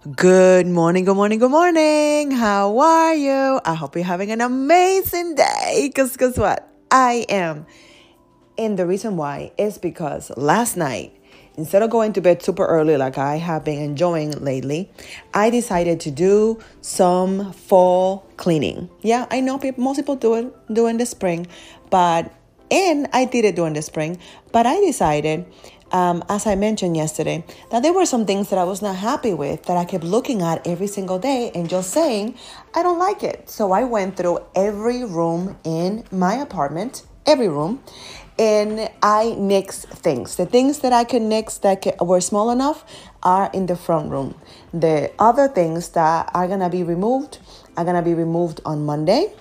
Good morning, good morning, good morning. How are you? I hope you're having an amazing day. Because guess what? I am. And the reason why is because last night, instead of going to bed super early like I have been enjoying lately, I decided to do some fall cleaning. Yeah, I know people, most people do it during the spring, but and I did it during the spring, but I decided um, as I mentioned yesterday, that there were some things that I was not happy with that I kept looking at every single day and just saying, I don't like it. So I went through every room in my apartment, every room, and I nixed things. The things that I could nix that were small enough are in the front room. The other things that are gonna be removed are gonna be removed on Monday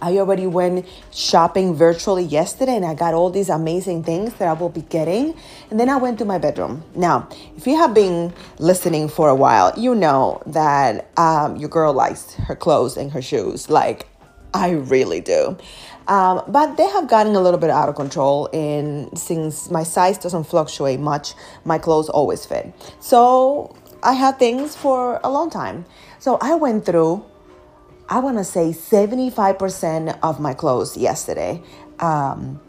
I already went shopping virtually yesterday and I got all these amazing things that I will be getting. And then I went to my bedroom. Now, if you have been listening for a while, you know that um, your girl likes her clothes and her shoes. Like, I really do. Um, but they have gotten a little bit out of control, and since my size doesn't fluctuate much, my clothes always fit. So I had things for a long time. So I went through I want to say 75% of my clothes yesterday. Um,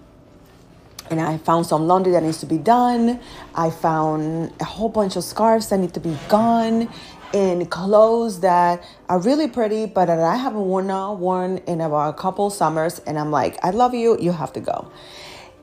and I found some laundry that needs to be done. I found a whole bunch of scarves that need to be gone, and clothes that are really pretty, but that I haven't worn worn in about a couple summers. And I'm like, I love you. You have to go.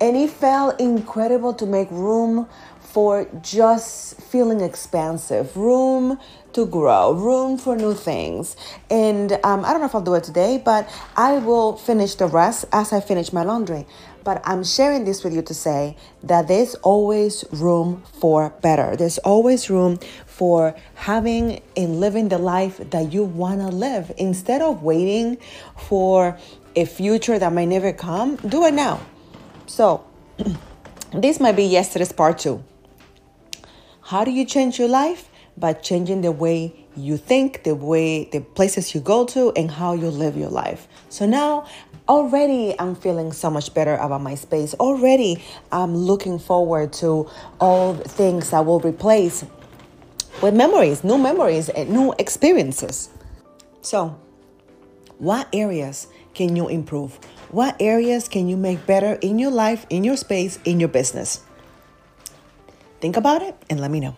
And it felt incredible to make room for just feeling expansive, room to grow, room for new things. And um, I don't know if I'll do it today, but I will finish the rest as I finish my laundry. But I'm sharing this with you to say that there's always room for better. There's always room for having and living the life that you want to live. Instead of waiting for a future that might never come, do it now. So, this might be yesterday's part two. How do you change your life? By changing the way you think, the way, the places you go to, and how you live your life. So now, already I'm feeling so much better about my space. Already I'm looking forward to all things that will replace with memories, new memories, and new experiences. So, what areas can you improve? What areas can you make better in your life, in your space, in your business? Think about it and let me know.